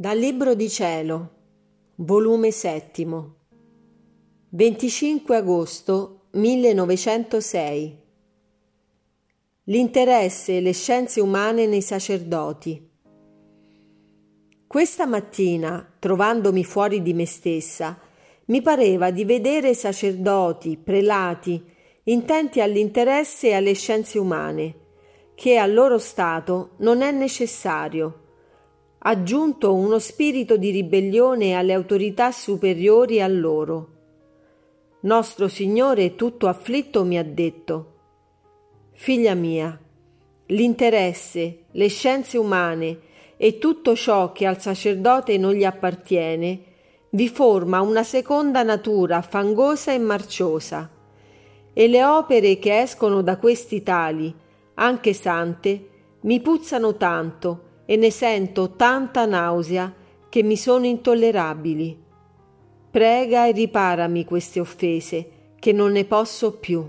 Dal Libro di Cielo, volume settimo, 25 agosto 1906. L'interesse e le scienze umane nei sacerdoti. Questa mattina, trovandomi fuori di me stessa, mi pareva di vedere sacerdoti, prelati, intenti all'interesse e alle scienze umane, che al loro stato non è necessario aggiunto uno spirito di ribellione alle autorità superiori a loro. Nostro Signore, tutto afflitto, mi ha detto Figlia mia, l'interesse, le scienze umane e tutto ciò che al sacerdote non gli appartiene vi forma una seconda natura fangosa e marciosa, e le opere che escono da questi tali, anche sante, mi puzzano tanto e ne sento tanta nausea che mi sono intollerabili. Prega e riparami queste offese, che non ne posso più.